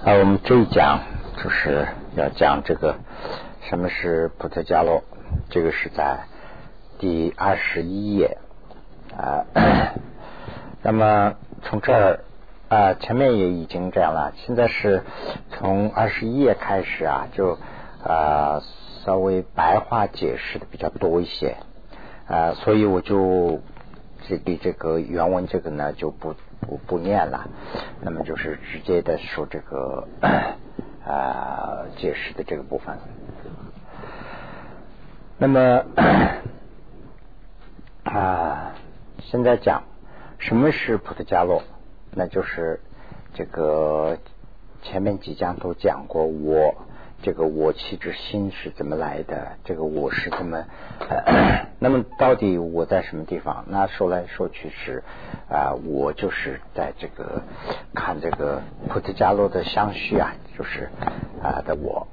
啊，我们这一讲就是要讲这个什么是普特伽罗，这个是在第二十一页啊。那么从这儿啊，前面也已经这样了，现在是从二十一页开始啊，就啊稍微白话解释的比较多一些啊，所以我就这对这个原文这个呢就不。不不念了，那么就是直接的说这个 啊解释的这个部分。那么 啊，现在讲什么是普特加洛？那就是这个前面几章都讲过我。这个我气之心是怎么来的？这个我是怎么？那么到底我在什么地方？那说来说去是啊，我就是在这个看这个普特伽罗的相续啊，就是啊的我。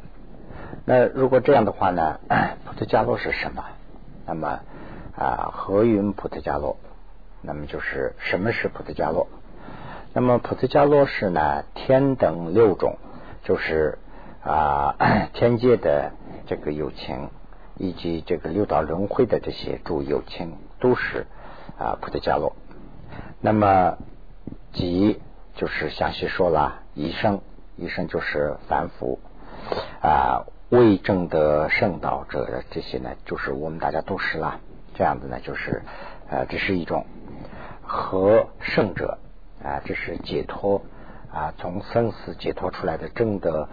那如果这样的话呢，普特伽罗是什么？那么啊，何云普特伽罗？那么就是什么是普特伽罗？那么普特伽罗是呢，天等六种，就是。啊，天界的这个友情，以及这个六道轮回的这些诸友情，都是啊普特伽罗。那么，即就是详细说了，一生一生就是凡夫啊，未证的圣道者，这些呢，就是我们大家都是啦。这样子呢，就是啊，这是一种和圣者啊，这是解脱。啊，从生死解脱出来的正德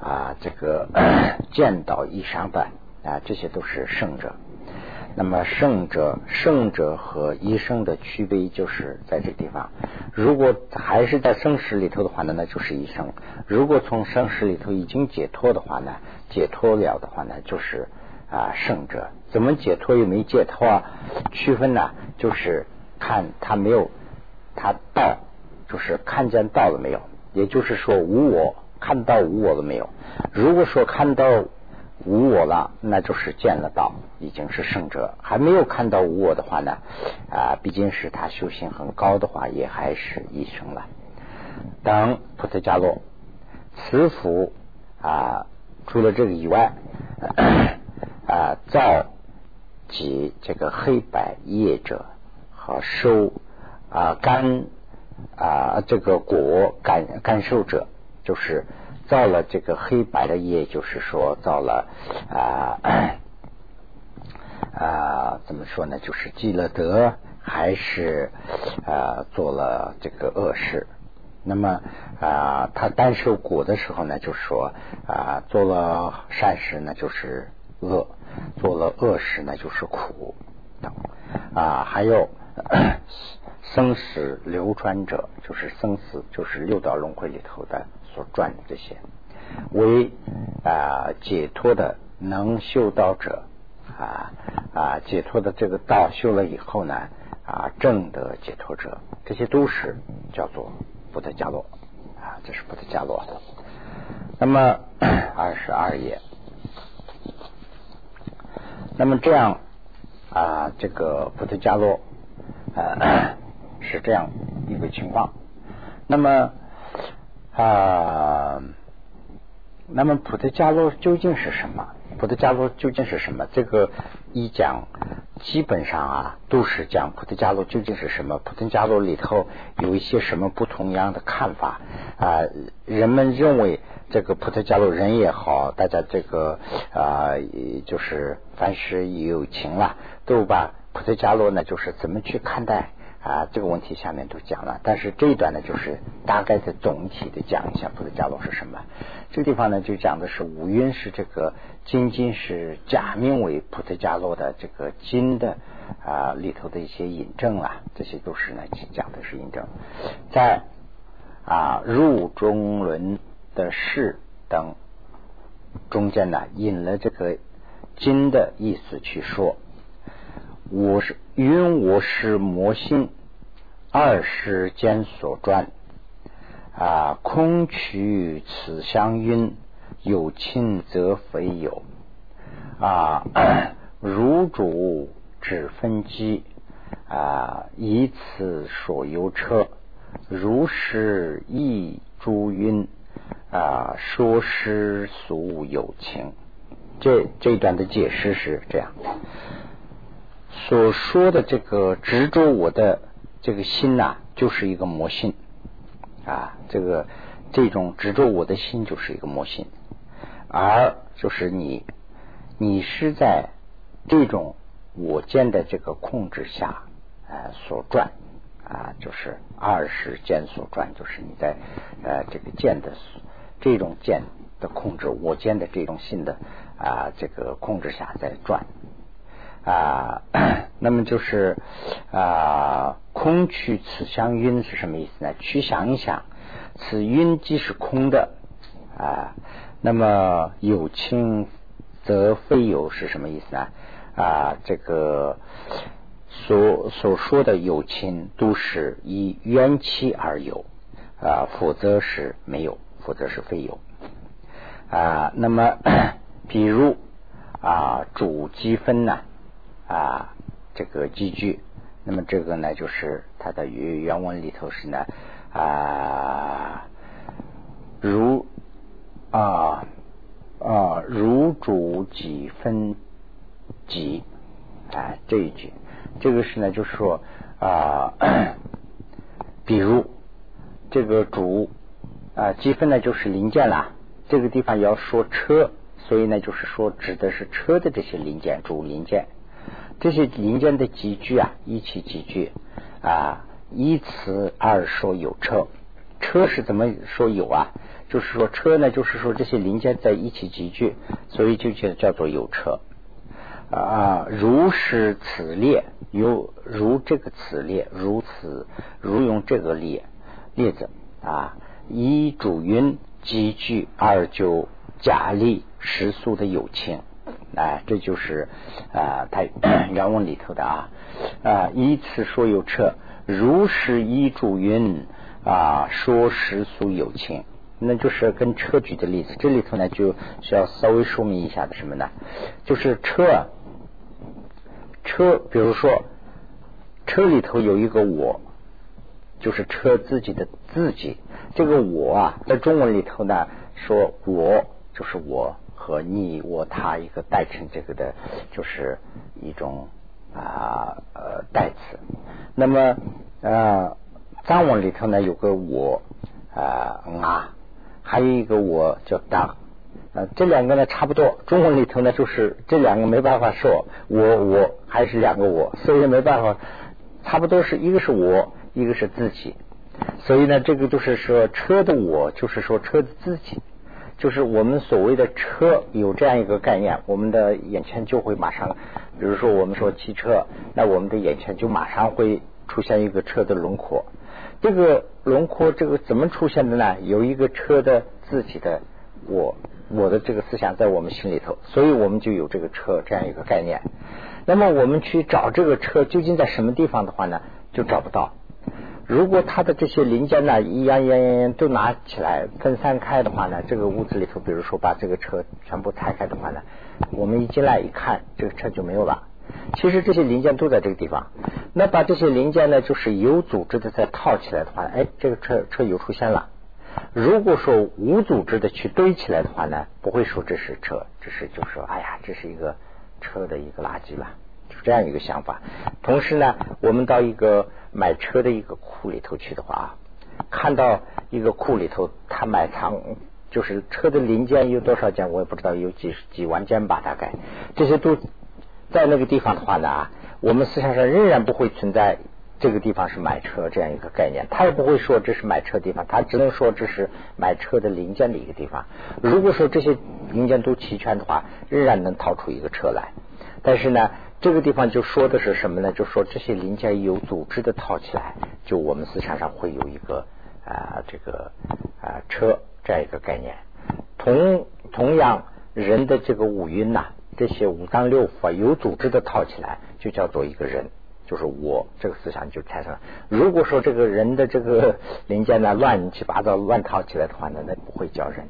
啊，这个 见到以上的啊，这些都是圣者。那么圣者，圣者和医生的区别就是在这地方。如果还是在生死里头的话呢，那就是医生；如果从生死里头已经解脱的话呢，解脱了的话呢，就是啊圣者。怎么解脱又没解脱啊？区分呢，就是看他没有他到。就是看见道了没有？也就是说无我，看到无我了没有？如果说看到无我了，那就是见了道，已经是圣者；还没有看到无我的话呢，啊，毕竟是他修行很高的话，也还是一生了。当普特伽罗，慈福啊，除了这个以外，啊，造及这个黑白业者和收啊干。啊，这个果感感受者，就是造了这个黑白的业，就是说造了啊啊，怎么说呢？就是积了德，还是啊做了这个恶事？那么啊，他单受果的时候呢，就是说啊，做了善事呢，就是恶；做了恶事呢，就是苦等啊，还有。生死流传者，就是生死，就是六道轮回里头的所转的这些，为啊解脱的能修道者啊啊解脱的这个道修了以后呢啊正的解脱者，这些都是叫做不得伽罗啊，这是不得伽罗。那么 二十二页，那么这样啊这个不得伽罗啊。是这样一个情况，那么啊，那么普特伽罗究竟是什么？普特伽罗究竟是什么？这个一讲基本上啊，都是讲普特伽罗究竟是什么。普特伽罗里头有一些什么不同样的看法啊？人们认为这个普特伽罗人也好，大家这个啊，就是凡是有情了，都把普特伽罗呢，就是怎么去看待？啊，这个问题下面都讲了，但是这一段呢，就是大概的总体的讲一下普特伽罗是什么。这个地方呢，就讲的是五蕴是这个金金是假名为普特伽罗的这个金的啊里头的一些引证啊，这些都是呢讲的是引证，在啊入中轮的事等中间呢，引了这个金的意思去说。我是云，我是魔心，二世间所转。啊，空取此相因，有亲则非有。啊，如主指分机。啊，以此所由车，如是亦诸晕。啊，说师俗有情。这这一段的解释是这样：所说的这个执着我的这个心呐，就是一个魔性啊。这个这种执着我的心就是一个魔性，而就是你，你是在这种我见的这个控制下啊所转啊，就是二十见所转，就是你在呃这个见的这种见的控制，我见的这种性的。啊，这个控制下在转啊，那么就是啊，空取此相晕是什么意思呢？去想一想，此晕即是空的啊。那么有清则非有是什么意思呢？啊，这个所所说的有清都是以冤气而有啊，否则是没有，否则是非有啊。那么。比如啊，主积分呢，啊这个积聚，那么这个呢，就是它的原原文里头是呢啊，如啊啊，如主几分几啊这一句，这个是呢，就是说啊，比如这个主啊积分呢，就是零件啦，这个地方要说车。所以呢，就是说，指的是车的这些零件，主零件，这些零件的集聚啊，一起集聚啊，一词二说有车，车是怎么说有啊？就是说车呢，就是说这些零件在一起集聚，所以就叫叫做有车啊。如是此列，有如这个此列，如此如用这个列例子啊，一主云集聚，二就假立。食宿的友情，哎，这就是啊，他原文里头的啊啊，依此说有车，如是依主云啊，说食宿友情，那就是跟车举的例子。这里头呢，就需要稍微说明一下的什么呢？就是车，车，比如说车里头有一个我，就是车自己的自己，这个我啊，在中文里头呢，说我就是我。和你我他一个代称，这个的就是一种啊呃代词。那么呃藏文里头呢有个我啊啊，还有一个我叫当，呃这两个呢差不多。中文里头呢就是这两个没办法说，我我还是两个我，所以没办法，差不多是一个是我，一个是自己。所以呢，这个就是说车的我，就是说车的自己。就是我们所谓的车有这样一个概念，我们的眼前就会马上，比如说我们说汽车，那我们的眼前就马上会出现一个车的轮廓。这个轮廓这个怎么出现的呢？有一个车的自己的我，我的这个思想在我们心里头，所以我们就有这个车这样一个概念。那么我们去找这个车究竟在什么地方的话呢，就找不到。如果它的这些零件呢，一样样样样都拿起来分散开的话呢，这个屋子里头，比如说把这个车全部拆开的话呢，我们一进来一看，这个车就没有了。其实这些零件都在这个地方。那把这些零件呢，就是有组织的再套起来的话，哎，这个车车又出现了。如果说无组织的去堆起来的话呢，不会说这是车，这是就说，哎呀，这是一个车的一个垃圾吧。就这样一个想法，同时呢，我们到一个买车的一个库里头去的话，看到一个库里头，他买藏就是车的零件有多少件，我也不知道，有几几万件吧，大概这些都在那个地方的话呢，我们思想上仍然不会存在这个地方是买车这样一个概念，他也不会说这是买车地方，他只能说这是买车的零件的一个地方。如果说这些零件都齐全的话，仍然能掏出一个车来，但是呢。这个地方就说的是什么呢？就说这些零件有组织的套起来，就我们思想上会有一个啊这个啊车这样一个概念。同同样，人的这个五蕴呐，这些五脏六腑啊有组织的套起来，就叫做一个人，就是我这个思想就产生了。如果说这个人的这个 零件呢乱七八糟乱套起来的话呢，那不会叫人。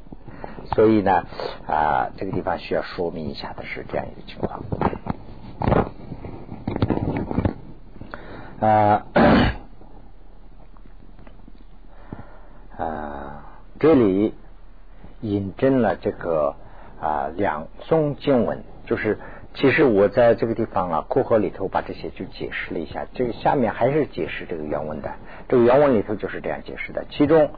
所以呢啊这个地方需要说明一下的是这样一个情况。啊 啊，这里引证了这个啊两宗经文，就是其实我在这个地方啊，括号里头把这些就解释了一下，这个下面还是解释这个原文的，这个原文里头就是这样解释的。其中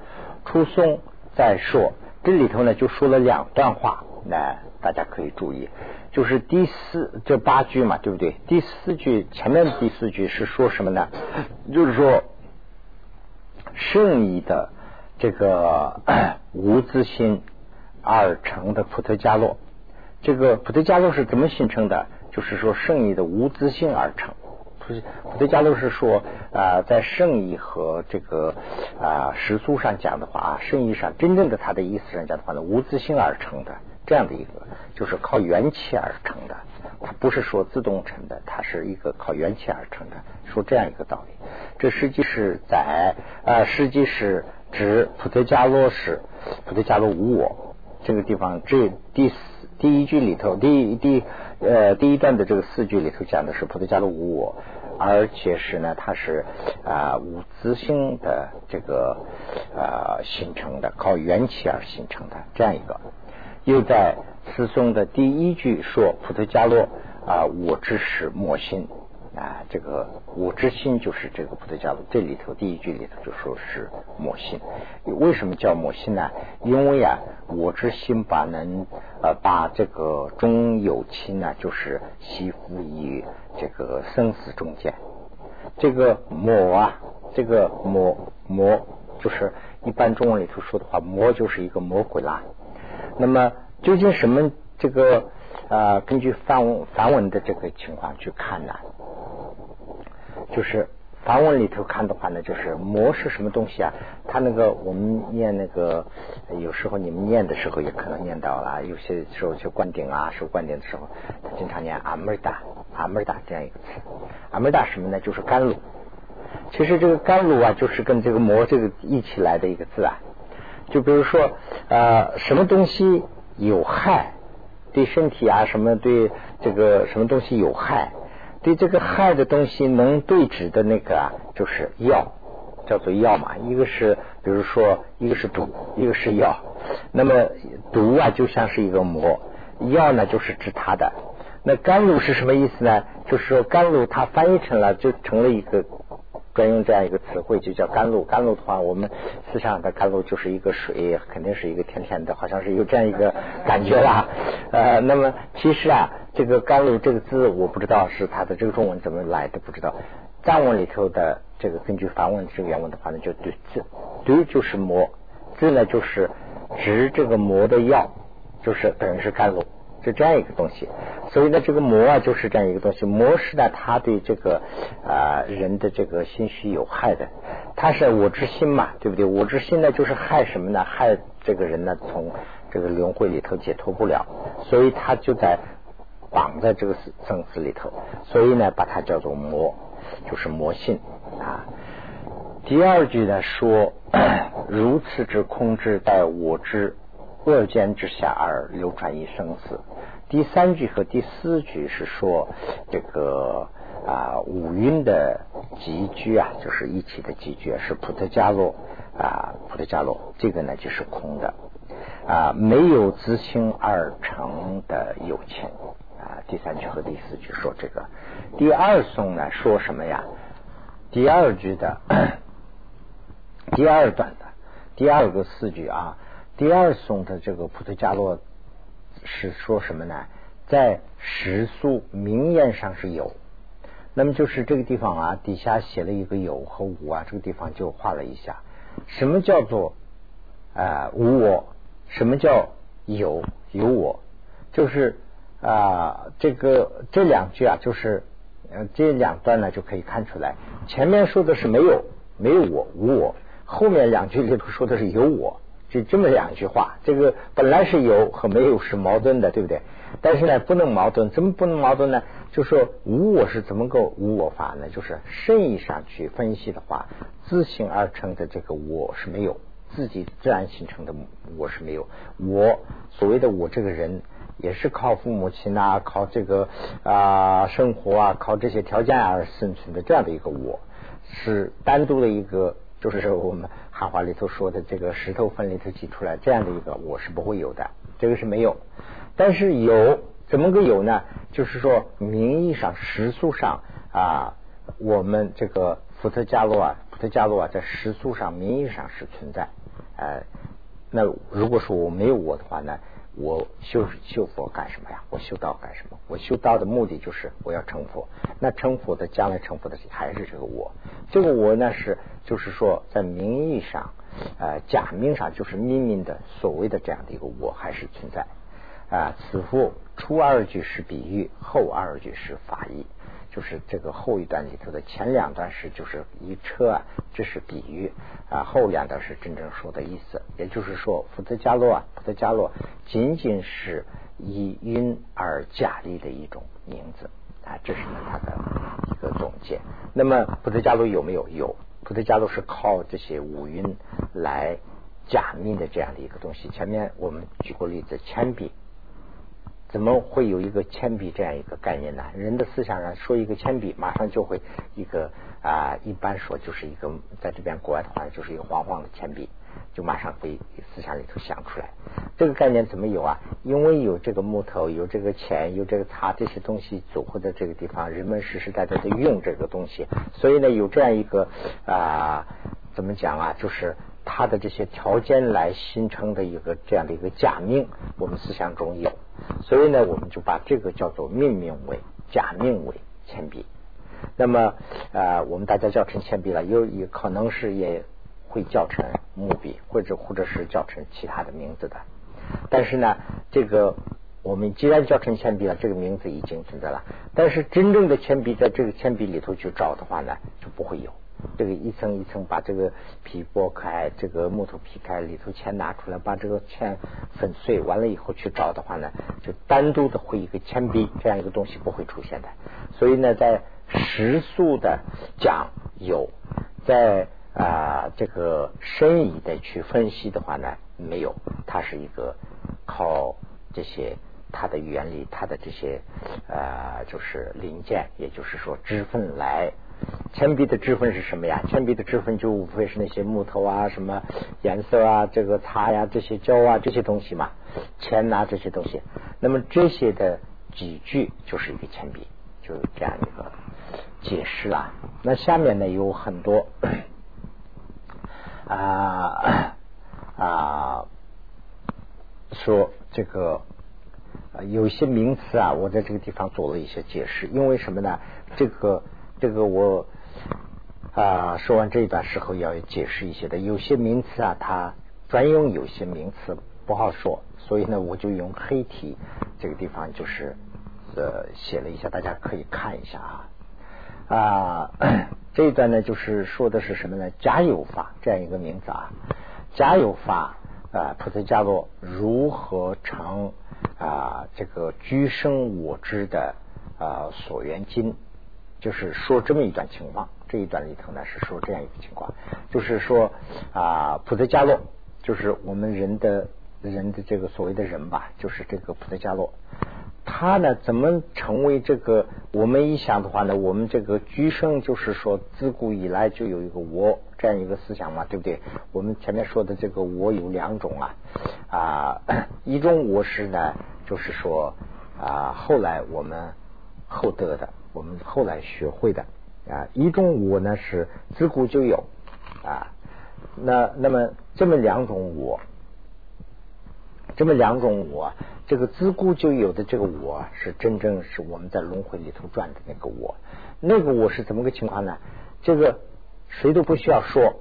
初松在说，这里头呢就说了两段话，那大家可以注意，就是第四这八句嘛，对不对？第四句前面第四句是说什么呢？就是说圣意的这个无自心而成的普特加洛，这个普特加洛是怎么形成的？就是说圣意的无自性而成。普特加洛是说啊，在圣意和这个啊实素上讲的话啊，圣意上真正的它的意思上讲的话呢，无自性而成的这样的一个，就是靠元气而成的，它不是说自动成的，它是一个靠元气而成的，说这样一个道理。这实际是在啊，实际是指普特伽罗是普特伽罗无我这个地方，这第四第一句里头，第第呃第一段的这个四句里头讲的是普特伽罗无我。而且是呢，它是啊无自性的这个啊形成的，靠元气而形成的这样一个。又在词颂的第一句说普特伽罗啊，我之是莫心啊，这个我之心就是这个普特伽罗。这里头第一句里头就说是莫心，为什么叫莫心呢？因为啊，我之心把能呃把这个中有情呢，就是吸附于。这个生死中间，这个魔啊，这个魔魔就是一般中文里头说的话，魔就是一个魔鬼啦。那么究竟什么这个啊？根据梵梵文的这个情况去看呢？就是。梵文里头看的话呢，就是魔是什么东西啊？他那个我们念那个，有时候你们念的时候也可能念到了，有些时候去灌顶啊，受灌顶的时候，他经常念阿门达阿门达这样一个词。阿门达什么呢？就是甘露。其实这个甘露啊，就是跟这个魔这个一起来的一个字啊。就比如说呃，什么东西有害，对身体啊，什么对这个什么东西有害。对这个害的东西能对治的那个啊，就是药，叫做药嘛。一个是，比如说，一个是毒，一个是药。那么毒啊，就像是一个魔；药呢，就是治它的。那甘露是什么意思呢？就是说甘露它翻译成了，就成了一个。再用这样一个词汇就叫甘露。甘露的话，我们思想的甘露就是一个水，肯定是一个甜甜的，好像是有这样一个感觉啦。呃，那么其实啊，这个甘露这个字，我不知道是它的这个中文怎么来的，不知道。藏文里头的这个根据梵文这个原文的话呢，就对字，对就是魔，字呢就是执这个魔的药，就是等于是甘露。是这样一个东西，所以呢，这个魔啊，就是这样一个东西。魔是呢，它对这个啊人的这个心虚有害的，它是我之心嘛，对不对？我之心呢，就是害什么呢？害这个人呢，从这个轮回里头解脱不了，所以他就在绑在这个生死里头，所以呢，把它叫做魔，就是魔性啊。第二句呢说，如此之空之待我之。恶见之下而流传于生死。第三句和第四句是说这个啊五蕴的集聚啊，就是一起的集聚是普特伽罗啊普特伽罗，这个呢就是空的啊没有自性而成的有情啊。第三句和第四句说这个。第二颂呢说什么呀？第二句的 第二段的第二个四句啊。第二颂的这个普特伽罗是说什么呢？在时速名言上是有，那么就是这个地方啊，底下写了一个有和无啊，这个地方就画了一下。什么叫做啊无我？什么叫有有我？就是啊这个这两句啊，就是这两段呢就可以看出来，前面说的是没有没有我无我，后面两句里头说的是有我。就这么两句话，这个本来是有和没有是矛盾的，对不对？但是呢，不能矛盾，怎么不能矛盾呢？就说无我是怎么个无我法呢？就是深意上去分析的话，自行而成的这个我是没有，自己自然形成的我是没有。我所谓的我这个人，也是靠父母亲啊，靠这个啊生活啊，靠这些条件而生存的这样的一个我，是单独的一个，就是我们。汉话里头说的这个石头缝里头挤出来这样的一个我是不会有的，这个是没有。但是有怎么个有呢？就是说名义上、实数上啊，我们这个伏特加洛啊，伏特加洛啊，在实数上、名义上是存在。呃，那如果说我没有我的话呢？我修修佛干什么呀？我修道干什么？我修道的目的就是我要成佛。那成佛的将来成佛的还是这个我。这个我呢是就是说在名义上呃假名上就是秘密的所谓的这样的一个我还是存在啊。此复初二句是比喻，后二句是法意。就是这个后一段里头的前两段是就是一车啊，这是比喻啊，后两段是真正说的意思。也就是说，福德加洛啊，福德加洛仅仅是以音而假立的一种名字啊，这是呢他的一个总结。那么福德加洛有没有？有，福德加洛是靠这些五音来假命的这样的一个东西。前面我们举过例子，铅笔。怎么会有一个铅笔这样一个概念呢？人的思想上说一个铅笔，马上就会一个啊，一般说就是一个在这边国外的话，就是一个黄黄的铅笔，就马上会思想里头想出来。这个概念怎么有啊？因为有这个木头，有这个钱，有这个擦这些东西组合在这个地方，人们实实在在的用这个东西，所以呢，有这样一个啊，怎么讲啊？就是它的这些条件来形成的一个这样的一个假命，我们思想中有。所以呢，我们就把这个叫做命名为假命为铅笔。那么啊，我们大家叫成铅笔了，有也可能是也会叫成木笔，或者或者是叫成其他的名字的。但是呢，这个我们既然叫成铅笔了，这个名字已经存在了。但是真正的铅笔在这个铅笔里头去找的话呢，就不会有。这个一层一层把这个皮剥开，这个木头劈开，里头铅拿出来，把这个铅粉碎完了以后去找的话呢，就单独的会一个铅笔这样一个东西不会出现的。所以呢，在实数的讲有，在啊这个深意的去分析的话呢，没有，它是一个靠这些它的原理，它的这些呃就是零件，也就是说支分来。铅笔的支分是什么呀？铅笔的支分就无非是那些木头啊、什么颜色啊、这个擦呀、这些胶啊这些东西嘛，铅啊这些东西。那么这些的几句就是一个铅笔，就是这样一个解释啊。那下面呢有很多啊啊说这个有些名词啊，我在这个地方做了一些解释，因为什么呢？这个。这个我啊说完这一段时候要解释一些的，有些名词啊，它专用有些名词不好说，所以呢，我就用黑体这个地方就是呃写了一下，大家可以看一下啊啊 这一段呢就是说的是什么呢？加有法这样一个名字啊，加有法啊，普特加罗如何成啊这个居生我知的啊所缘经。就是说这么一段情况，这一段里头呢是说这样一个情况，就是说啊普特加洛，就是我们人的人的这个所谓的人吧，就是这个普特加洛，他呢怎么成为这个？我们一想的话呢，我们这个居生就是说自古以来就有一个我这样一个思想嘛，对不对？我们前面说的这个我有两种啊啊，一种我是呢，就是说啊后来我们后得的。我们后来学会的啊，一种我呢是自古就有啊，那那么这么两种我，这么两种我，这个自古就有的这个我是真正是我们在轮回里头转的那个我，那个我是怎么个情况呢？这个谁都不需要说，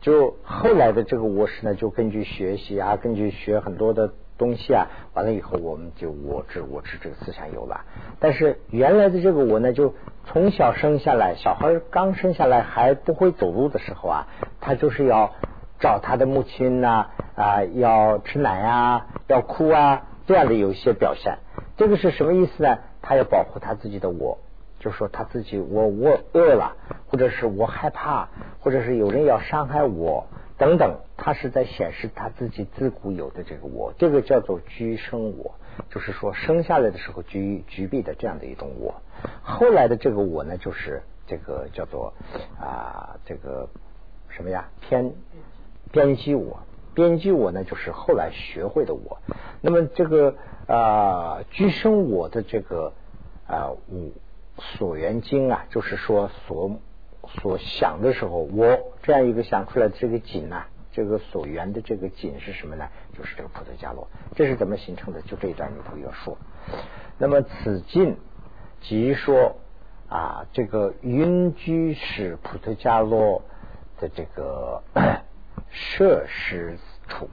就后来的这个我是呢，就根据学习啊，根据学很多的。东西啊，完了以后我们就我吃我吃这个思想有了，但是原来的这个我呢，就从小生下来，小孩刚生下来还不会走路的时候啊，他就是要找他的母亲呐啊，要吃奶啊，要哭啊，这样的有一些表现。这个是什么意思呢？他要保护他自己的我，就说他自己我我饿了，或者是我害怕，或者是有人要伤害我。等等，他是在显示他自己自古有的这个我，这个叫做居生我，就是说生下来的时候居居避的这样的一种我。后来的这个我呢，就是这个叫做啊这个什么呀偏编辑我，编辑我呢就是后来学会的我。那么这个啊，居生我的这个啊五所缘经啊，就是说所所想的时候，我这样一个想出来的这个景呢，这个所缘的这个景是什么呢？就是这个菩提伽罗。这是怎么形成的？就这一段里头要说。那么此境即说啊，这个云居是菩提伽罗的这个 摄施处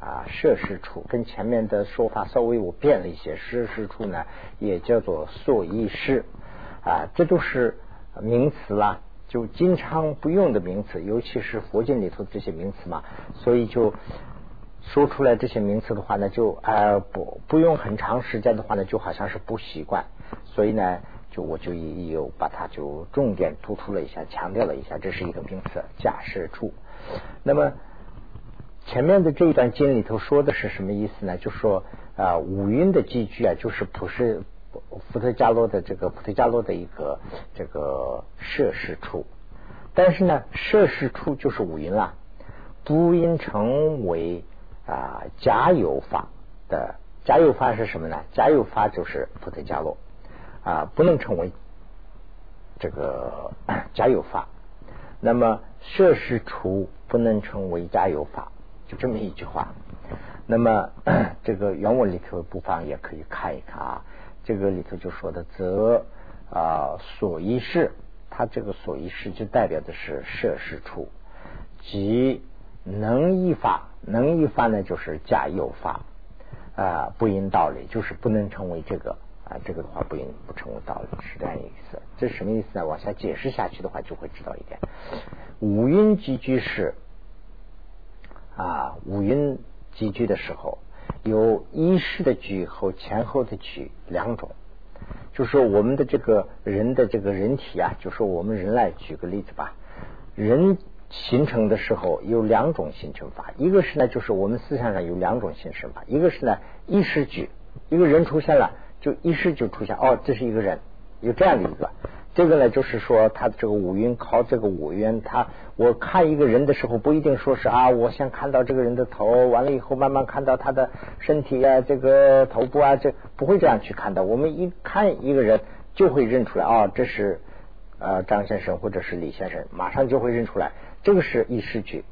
啊，摄施处跟前面的说法稍微我变了一些，摄施处呢也叫做所依事啊，这都是名词啦，就经常不用的名词，尤其是佛经里头这些名词嘛，所以就。说出来这些名词的话呢，就呃不不用很长时间的话呢，就好像是不习惯，所以呢，就我就有把它就重点突出了一下，强调了一下，这是一个名词，假设处。那么前面的这一段经里头说的是什么意思呢？就说啊五蕴的寄居啊，就是普世伏特加罗的这个伏特加罗的一个这个摄氏处，但是呢，摄氏处就是五音了，不应成为。啊，加有法的加有法是什么呢？加有法就是伏特加罗啊，不能成为这个 加有法。那么摄施处不能成为加有法，就这么一句话。那么 这个原文里头不妨也可以看一看啊。这个里头就说的则啊所依事，它这个所依事就代表的是摄事处，即能依法。能一法呢，就是假有法啊，不因道理，就是不能成为这个啊，这个的话不因不成为道理，是这样意思。这是什么意思呢？往下解释下去的话，就会知道一点。五蕴集聚是啊，五蕴集聚的时候，有一世的举和前后的举两种。就是，我们的这个人的这个人体啊，就说我们人来举个例子吧，人。形成的时候有两种形成法，一个是呢，就是我们思想上有两种形成法，一个是呢一时举，一个人出现了就一时就出现，哦，这是一个人，有这样的一个，这个呢就是说他这个五蕴靠这个五蕴，他我看一个人的时候不一定说是啊，我先看到这个人的头，完了以后慢慢看到他的身体啊，这个头部啊，这不会这样去看的，我们一看一个人就会认出来，啊，这是呃张先生或者是李先生，马上就会认出来。这个是一时句，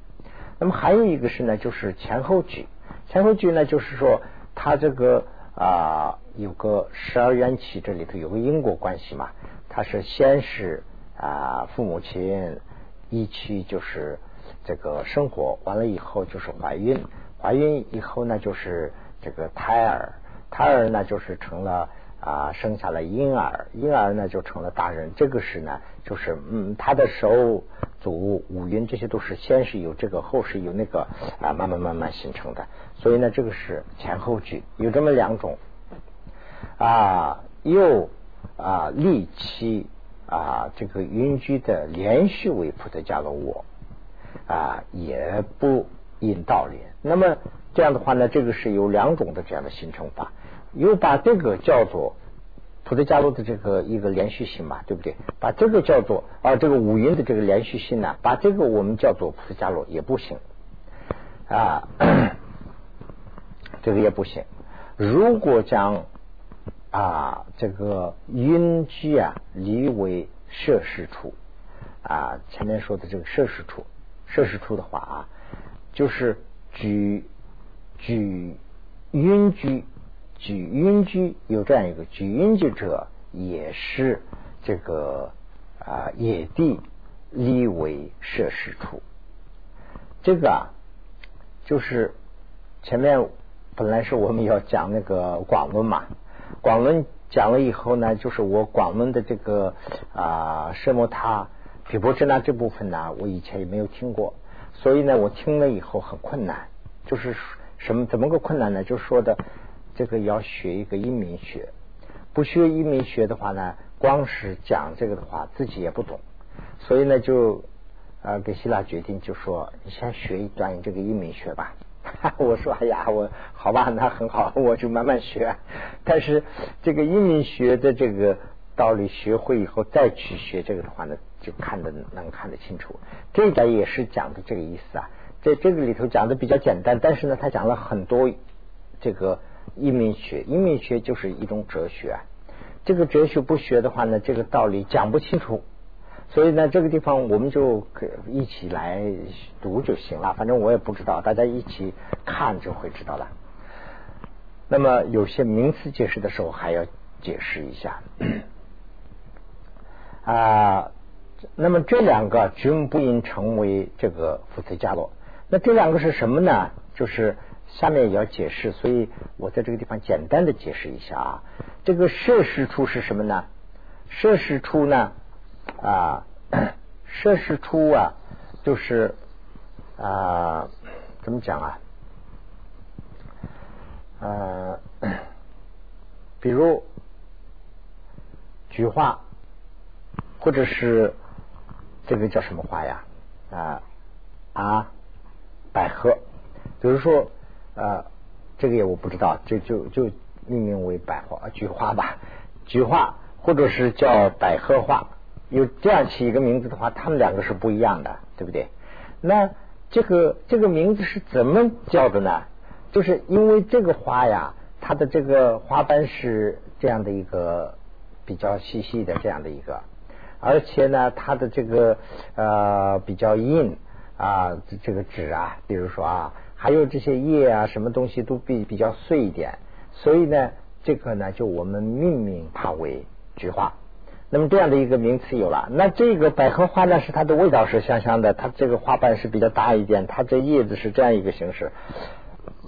那么还有一个是呢，就是前后句。前后句呢，就是说他这个啊有个十二缘起，这里头有个因果关系嘛。它是先是啊父母亲一起就是这个生活，完了以后就是怀孕，怀孕以后呢就是这个胎儿，胎儿呢就是成了。啊，生下了婴儿，婴儿呢就成了大人。这个是呢，就是嗯，他的手足五蕴这些都是先是有这个，后是有那个啊，慢慢慢慢形成的。所以呢，这个是前后句，有这么两种啊，又啊，立期啊，这个云居的连续为菩提伽罗我啊，也不引道理。那么这样的话呢，这个是有两种的这样的形成法。又把这个叫做普特伽罗的这个一个连续性嘛，对不对？把这个叫做啊，这个五音的这个连续性呢，把这个我们叫做普特伽罗也不行啊，这个也不行。如果将啊这个音居啊离为摄氏处啊，前面说的这个摄氏处，摄氏处的话啊，就是举举音居。举云居有这样一个举云居者，也是这个啊野地立为设施处。这个啊，就是前面本来是我们要讲那个广论嘛，广论讲了以后呢，就是我广论的这个啊舍摩他毗婆遮那这部分呢，我以前也没有听过，所以呢，我听了以后很困难，就是什么怎么个困难呢？就是说的。这个要学一个英明学，不学英明学的话呢，光是讲这个的话，自己也不懂，所以呢，就呃跟希腊决定就说，你先学一段这个英明学吧。我说哎呀，我好吧，那很好，我就慢慢学。但是这个英明学的这个道理学会以后，再去学这个的话呢，就看得能看得清楚。这点也是讲的这个意思啊，在这个里头讲的比较简单，但是呢，他讲了很多这个阴明学，阴明学就是一种哲学。这个哲学不学的话呢，这个道理讲不清楚。所以呢，这个地方我们就一起来读就行了。反正我也不知道，大家一起看就会知道了。那么有些名词解释的时候还要解释一下 啊。那么这两个均不应成为这个福特加罗。那这两个是什么呢？就是下面也要解释，所以我在这个地方简单的解释一下啊。这个摄氏处是什么呢？摄氏处呢？啊，摄氏出啊，就是啊，怎么讲啊？呃，比如菊花，或者是这个叫什么花呀？啊啊，百合。比如说呃，这个也我不知道，就就就命名为百花菊花吧，菊花或者是叫百合花。有这样起一个名字的话，他们两个是不一样的，对不对？那这个这个名字是怎么叫的呢？就是因为这个花呀，它的这个花瓣是这样的一个比较细细的这样的一个，而且呢，它的这个呃比较硬啊，这个纸啊，比如说啊，还有这些叶啊，什么东西都比比较碎一点，所以呢，这个呢，就我们命名它为菊花。那么这样的一个名词有了，那这个百合花呢，是它的味道是香香的，它这个花瓣是比较大一点，它这叶子是这样一个形式，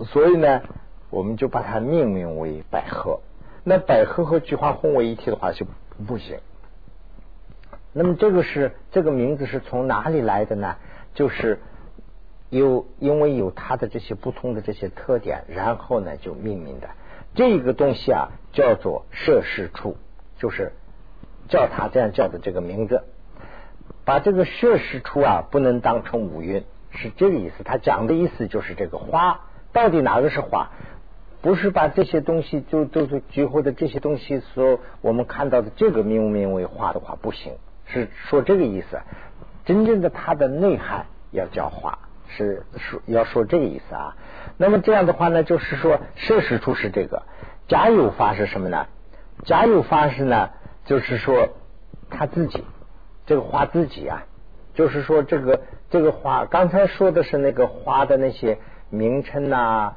所以呢，我们就把它命名为百合。那百合和菊花混为一体的话就不行。那么这个是这个名字是从哪里来的呢？就是有因为有它的这些不同的这些特点，然后呢就命名的。这个东西啊叫做摄氏处，就是。叫他这样叫的这个名字，把这个摄氏出啊，不能当成五蕴，是这个意思。他讲的意思就是这个花到底哪个是花？不是把这些东西就就就菊花的这些东西说我们看到的这个命名为花的话不行，是说这个意思。真正的它的内涵要叫花，是说要说这个意思啊。那么这样的话呢，就是说摄氏出是这个，假有发是什么呢？假有发是呢？就是说，他自己这个花自己啊，就是说这个这个花，刚才说的是那个花的那些名称啊，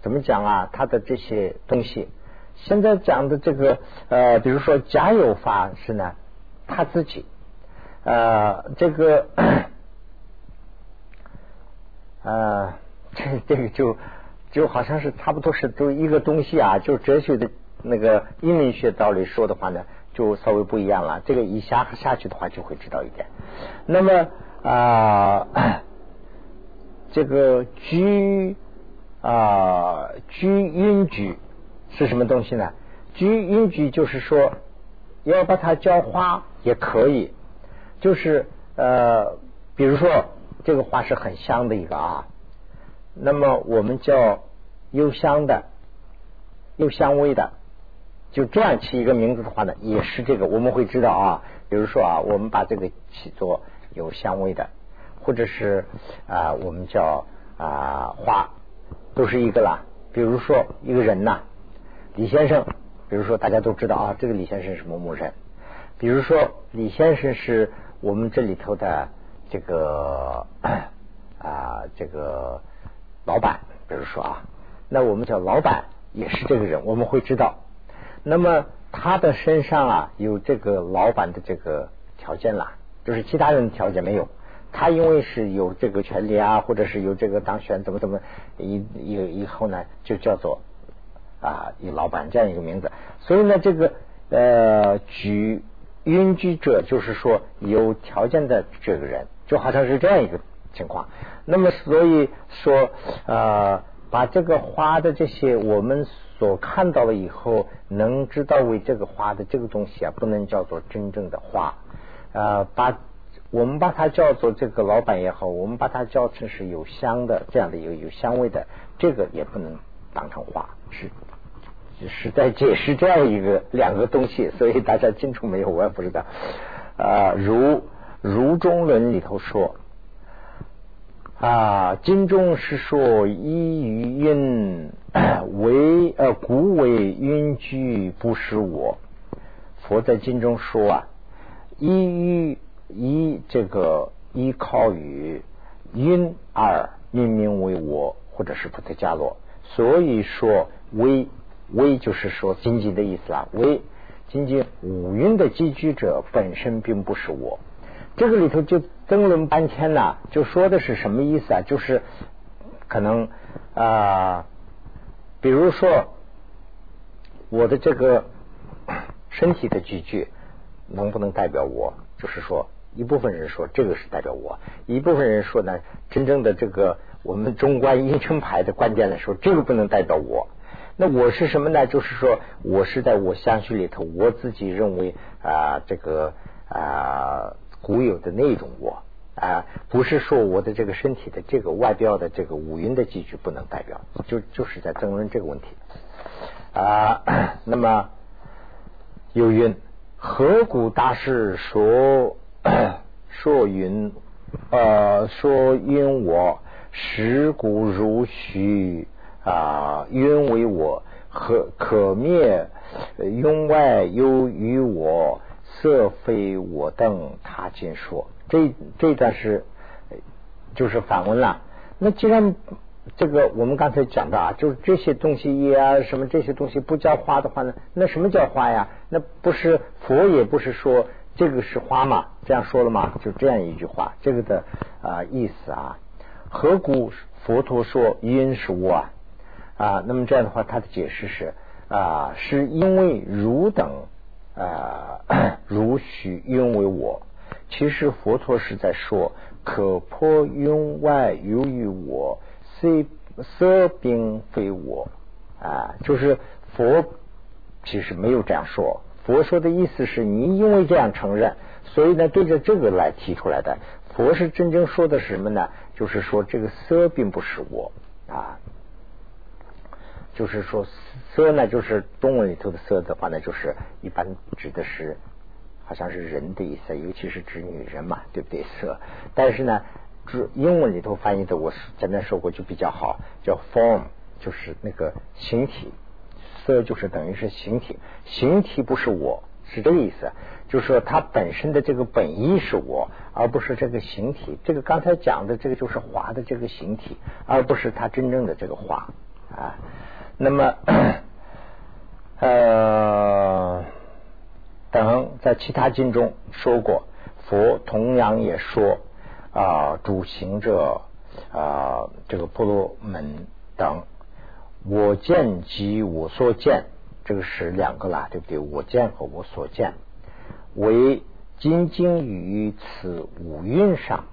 怎么讲啊？它的这些东西，现在讲的这个呃，比如说甲有法是呢，他自己呃，这个呃，这这个就就好像是差不多是都一个东西啊，就哲学的那个阴明学道理说的话呢。就稍微不一样了，这个一下下去的话就会知道一点。那么啊，这个居啊居阴居是什么东西呢？居阴居就是说要把它叫花也可以，就是呃，比如说这个花是很香的一个啊，那么我们叫幽香的，幽香味的。就这样起一个名字的话呢，也是这个我们会知道啊。比如说啊，我们把这个起作有香味的，或者是啊，我们叫啊花，都是一个啦。比如说一个人呐，李先生，比如说大家都知道啊，这个李先生是某某人。比如说李先生是我们这里头的这个 啊这个老板，比如说啊，那我们叫老板也是这个人，我们会知道。那么他的身上啊有这个老板的这个条件啦，就是其他人的条件没有。他因为是有这个权利啊，或者是有这个当选怎么怎么以以以后呢，就叫做啊以老板这样一个名字。所以呢，这个呃居允居者就是说有条件的这个人，就好像是这样一个情况。那么所以说呃把这个花的这些我们。所看到了以后，能知道为这个花的这个东西啊，不能叫做真正的花。呃，把我们把它叫做这个老板也好，我们把它叫成是有香的这样的有有香味的，这个也不能当成花，是是在解释这样一个两个东西，所以大家清楚没有？我也不知道。啊，如如中论里头说啊，经中是说依于因 为呃故为因居不是我。佛在经中说啊，依于依这个依靠于因而命名为我，或者是菩提伽罗。所以说为为就是说经济的意思啦，为经济五蕴的寄居者本身并不是我。这个里头就争论半天呐，就说的是什么意思啊？就是可能啊，比如说我的这个身体的寄居能不能代表我？就是说，一部分人说这个是代表我，一部分人说呢，真正的这个我们中观音称牌的关键的时候，这个不能代表我。那我是什么呢？就是说我是在我相续里头，我自己认为啊，这个啊。古有的那种我啊，不是说我的这个身体的这个外表的这个五蕴的几句不能代表，就就是在争论这个问题啊。那么有云何故大师说说云呃说因我实故如虚啊云为我可可灭云外有于我。色非我等他今说，这这段是就是反问了。那既然这个我们刚才讲的啊，就是这些东西呀，什么这些东西不叫花的话呢？那什么叫花呀？那不是佛也不是说这个是花嘛？这样说了嘛？就这样一句话，这个的啊意思啊。何故佛陀说因是我啊？啊，那么这样的话，他的解释是啊，是因为汝等。啊，如许因为我，其实佛陀是在说，可破云外由于我，色色并非我啊，就是佛其实没有这样说。佛说的意思是你因为这样承认，所以呢对着这个来提出来的。佛是真正说的是什么呢？就是说这个色并不是我啊。就是说，色呢，就是中文里头的色的话呢，就是一般指的是，好像是人的意思，尤其是指女人嘛，对不对？色，但是呢，指英文里头翻译的，我简单说过就比较好，叫 form，就是那个形体，色就是等于是形体，形体不是我，是这个意思，就是说它本身的这个本意是我，而不是这个形体。这个刚才讲的这个就是华的这个形体，而不是它真正的这个华啊。那么，呃，等在其他经中说过，佛同样也说啊，主行者啊，这个婆罗门等，我见即我所见，这个是两个啦，对不对？我见和我所见，为仅仅于此五蕴上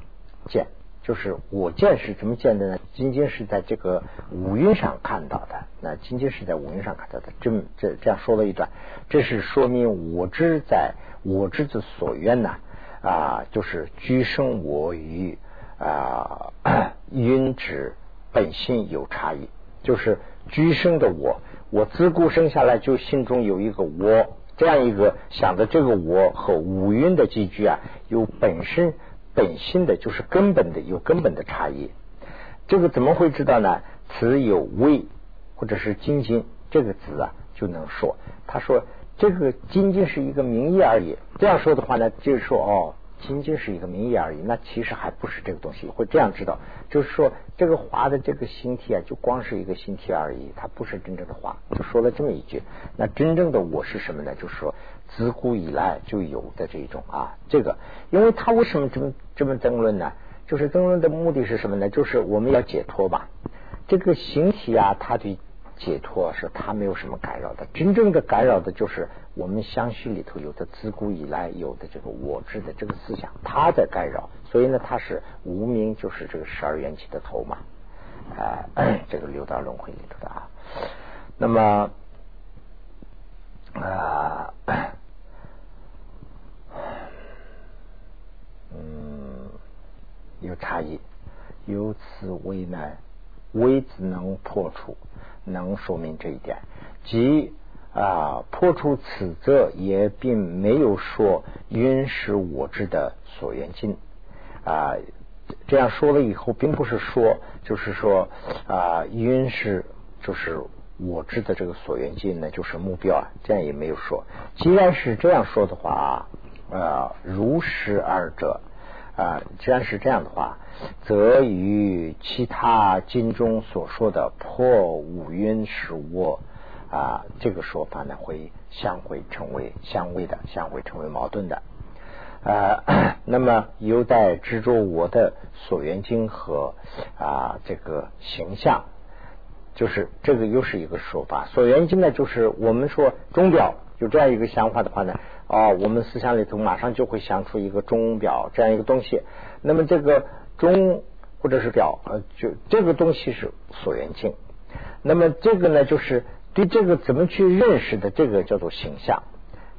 见。就是我见是怎么见的呢？仅仅是在这个五蕴上看到的，那仅仅是在五蕴上看到的。这么这这样说了一段，这是说明我知在我知之所愿呢啊，就是居生我与啊 蕴之本性有差异，就是居生的我，我自古生下来就心中有一个我，这样一个想的这个我和五蕴的寄居啊，有本身。本性的就是根本的有根本的差异，这个怎么会知道呢？此有微或者是精精这个字啊，就能说。他说这个仅仅是一个名义而已。这样说的话呢，就是说哦。仅仅是一个名义而已，那其实还不是这个东西。会这样知道，就是说这个华的这个形体啊，就光是一个形体而已，它不是真正的华。就说了这么一句，那真正的我是什么呢？就是说自古以来就有的这种啊，这个，因为他为什么这么这么争论呢？就是争论的目的是什么呢？就是我们要解脱吧。这个形体啊，它的。解脱是它没有什么干扰的，真正的干扰的就是我们相续里头有的自古以来有的这个我执的这个思想，它在干扰。所以呢，它是无名，就是这个十二缘起的头嘛，啊，这个六道轮回里头的啊。那么啊，嗯，有差异，由此为难，为子能破除。能说明这一点，即啊，破除此则也并没有说云是我知的所缘境啊。这样说了以后，并不是说就是说啊，云是就是我知的这个所缘境呢，就是目标啊。这样也没有说。既然是这样说的话啊，如实二者啊，既然是这样的话，则与其他经中所说的破五云是我。啊，这个说法呢，会相会成为相位的，相会成为矛盾的。啊，那么有待执着我的所缘经和啊这个形象，就是这个又是一个说法。所缘经呢，就是我们说钟表，有这样一个想法的话呢，啊，我们思想里头马上就会想出一个钟表这样一个东西。那么这个钟或者是表，呃，就这个东西是所缘境。那么这个呢，就是。对这个怎么去认识的，这个叫做形象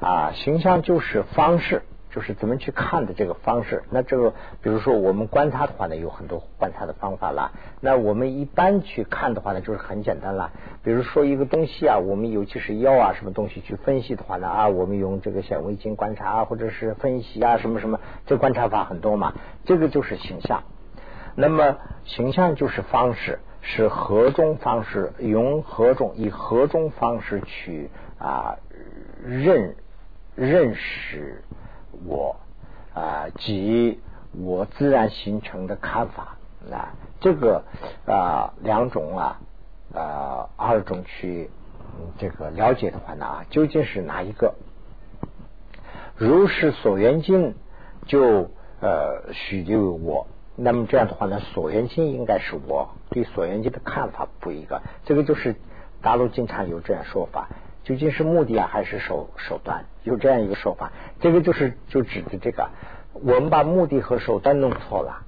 啊，形象就是方式，就是怎么去看的这个方式。那这个，比如说我们观察的话呢，有很多观察的方法啦。那我们一般去看的话呢，就是很简单啦。比如说一个东西啊，我们尤其是药啊，什么东西去分析的话呢啊，我们用这个显微镜观察啊，或者是分析啊，什么什么，这观察法很多嘛。这个就是形象。那么形象就是方式。是何种方式？用何种以何种方式去啊认认识我啊及我自然形成的看法啊这个啊两种啊啊二种去这个了解的话呢究竟是哪一个？如是所缘境就呃许就我。那么这样的话呢，所缘境应该是我对所缘境的看法不一个，这个就是大陆经常有这样说法，究竟是目的啊还是手手段？有这样一个说法，这个就是就指的这个，我们把目的和手段弄错了。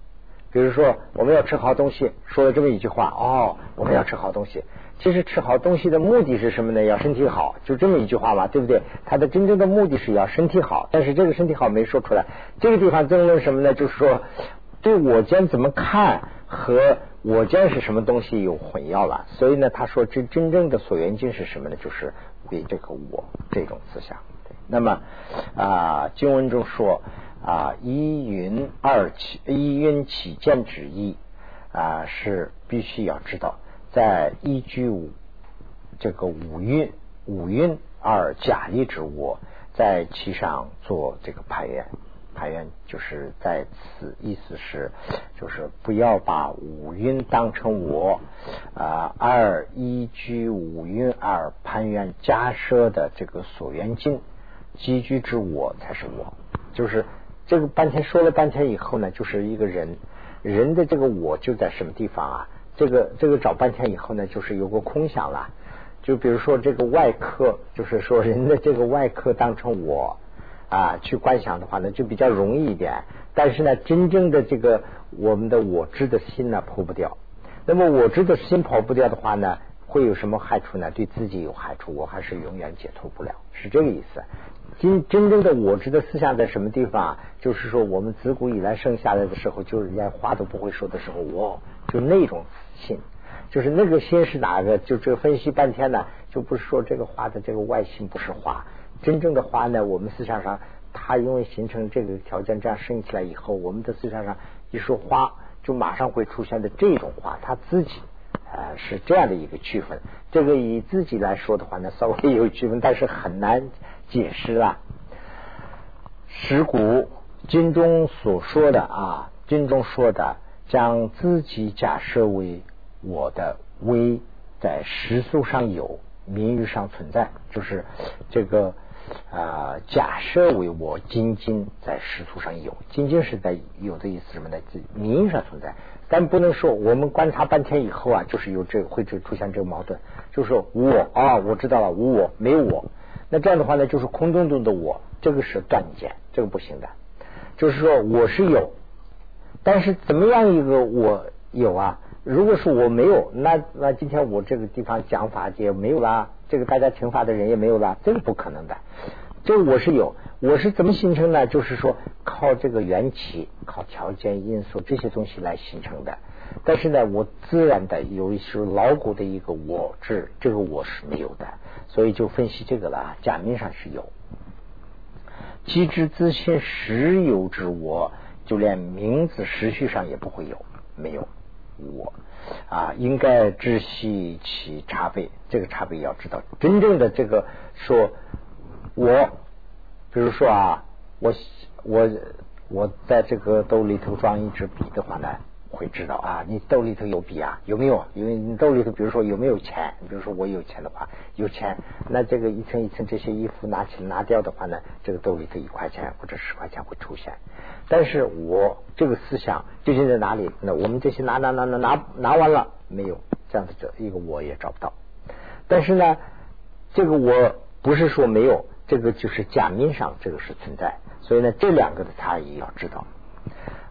比如说我们要吃好东西，说了这么一句话，哦，我们要吃好东西，其实吃好东西的目的是什么呢？要身体好，就这么一句话嘛，对不对？它的真正的目的是要身体好，但是这个身体好没说出来。这个地方争论什么呢？就是说。对我间怎么看和我间是什么东西有混淆了，所以呢，他说真真正的所缘境是什么呢？就是为这个我这种思想。那么啊，经文中说啊，一云二起，一云起见之意啊，是必须要知道，在一居五这个五运五运二假立之我，在其上做这个排演。排缘就是在此意思是，就是不要把五蕴当成我啊，二依居五蕴而攀缘假设的这个所缘境，积居之我才是我。就是这个半天说了半天以后呢，就是一个人人的这个我就在什么地方啊？这个这个找半天以后呢，就是有个空想了。就比如说这个外科，就是说人的这个外科当成我。啊，去观想的话呢，就比较容易一点。但是呢，真正的这个我们的我知的心呢，破不掉。那么我知的心跑不掉的话呢，会有什么害处呢？对自己有害处，我还是永远解脱不了，是这个意思。真真正的我知的思想在什么地方？就是说，我们自古以来生下来的时候，就是连话都不会说的时候，我就那种心，就是那个心是哪个？就这分析半天呢，就不是说这个话的这个外心不是话。真正的花呢，我们思想上，它因为形成这个条件，这样生起来以后，我们的思想上一说花，就马上会出现的这种花，它自己呃是这样的一个区分。这个以自己来说的话呢，稍微有区分，但是很难解释啊。石古经中所说的啊，经中说的，将自己假设为我的微，在实素上有，名誉上存在，就是这个。啊，假设为我仅仅在实图上有，仅仅是在有的意思什么呢？名义上存在，但不能说我们观察半天以后啊，就是有这个会出出现这个矛盾，就是说我啊，我知道了，无我没我，那这样的话呢，就是空洞洞的我，这个是断见，这个不行的。就是说我是有，但是怎么样一个我有啊？如果说我没有，那那今天我这个地方讲法也没有啦。这个大家听法的人也没有啦，这个不可能的。这我是有，我是怎么形成呢？就是说靠这个缘起，靠条件因素这些东西来形成的。但是呢，我自然的有一是牢固的一个我执，这个我是没有的，所以就分析这个了。假面上是有，机知自信实有之我，就连名字时序上也不会有，没有我啊，应该知悉其差别。这个差别要知道，真正的这个说，我比如说啊，我我我在这个兜里头装一支笔的话呢。会知道啊，你兜里头有笔啊？有没有？因为你兜里头，比如说有没有钱？你比如说我有钱的话，有钱，那这个一层一层这些衣服拿起拿掉的话呢，这个兜里头一块钱或者十块钱会出现。但是我这个思想究竟在哪里？那我们这些拿拿拿拿拿拿完了没有？这样子这一个我也找不到。但是呢，这个我不是说没有，这个就是假面上这个是存在。所以呢，这两个的差异要知道。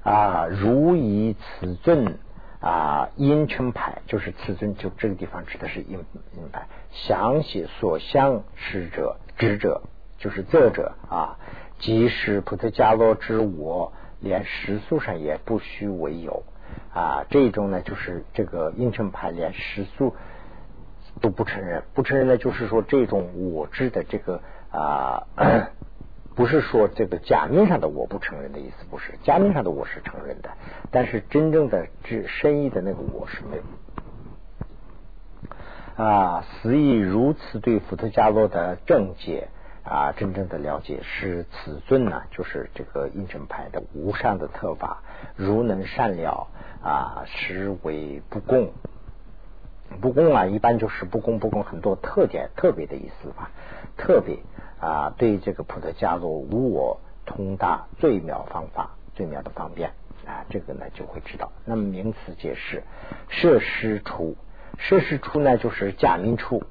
啊，如以此尊啊，阴称牌就是此尊，就这个地方指的是阴阴牌。详细所相识者、知者，就是这者啊，即使菩提伽罗之我，连实素上也不须为有啊。这种呢，就是这个阴称牌连实素都不承认，不承认呢，就是说这种我知的这个啊。不是说这个假面上的我不承认的意思，不是假面上的我是承认的，但是真正的指深意的那个我是没有啊。死意如此对伏特加罗的正解啊，真正的了解是此尊呢，就是这个阴正派的无上的特法，如能善了啊，实为不公。不公啊，一般就是不公不公，很多特点特别的意思吧，特别。啊，对这个普特伽罗无我通达最妙方法，最妙的方便啊，这个呢就会知道。那么名词解释，设施处，设施处呢就是假名处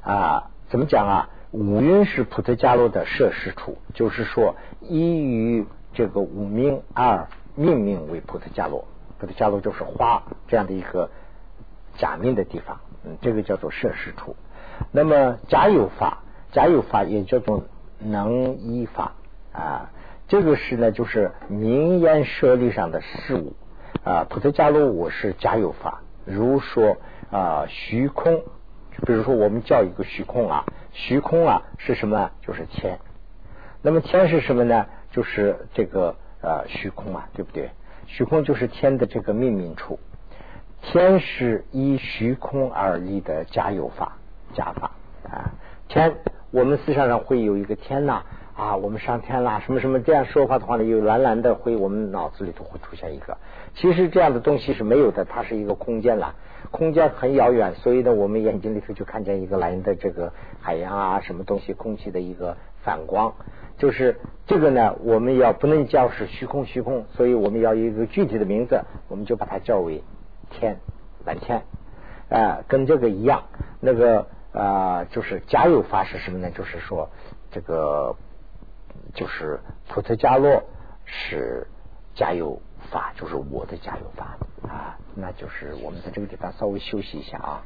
啊。怎么讲啊？五蕴是普特伽罗的设施处，就是说依于这个五名二命名为普特伽罗，普特伽罗就是花这样的一个假名的地方，嗯，这个叫做设施处。那么假有法。假有法也叫做能依法啊，这个是呢，就是名言舍利上的事物啊。普特伽罗我是假有法，如说啊虚空，比如说我们叫一个虚空啊，虚空啊是什么？就是天。那么天是什么呢？就是这个呃虚空啊，对不对？虚空就是天的这个命名处，天是依虚空而立的假有法，假法啊，天。我们思想上会有一个天呐啊，我们上天啦，什么什么这样说话的话呢，有蓝蓝的会，我们脑子里头会出现一个。其实这样的东西是没有的，它是一个空间啦，空间很遥远，所以呢，我们眼睛里头就看见一个蓝的这个海洋啊，什么东西，空气的一个反光，就是这个呢，我们要不能叫是虚空虚空，所以我们要有一个具体的名字，我们就把它叫为天蓝天啊，跟这个一样，那个。啊，就是加油法是什么呢？就是说，这个就是普特加洛是加油法，就是我的加油法啊。那就是我们在这个地方稍微休息一下啊。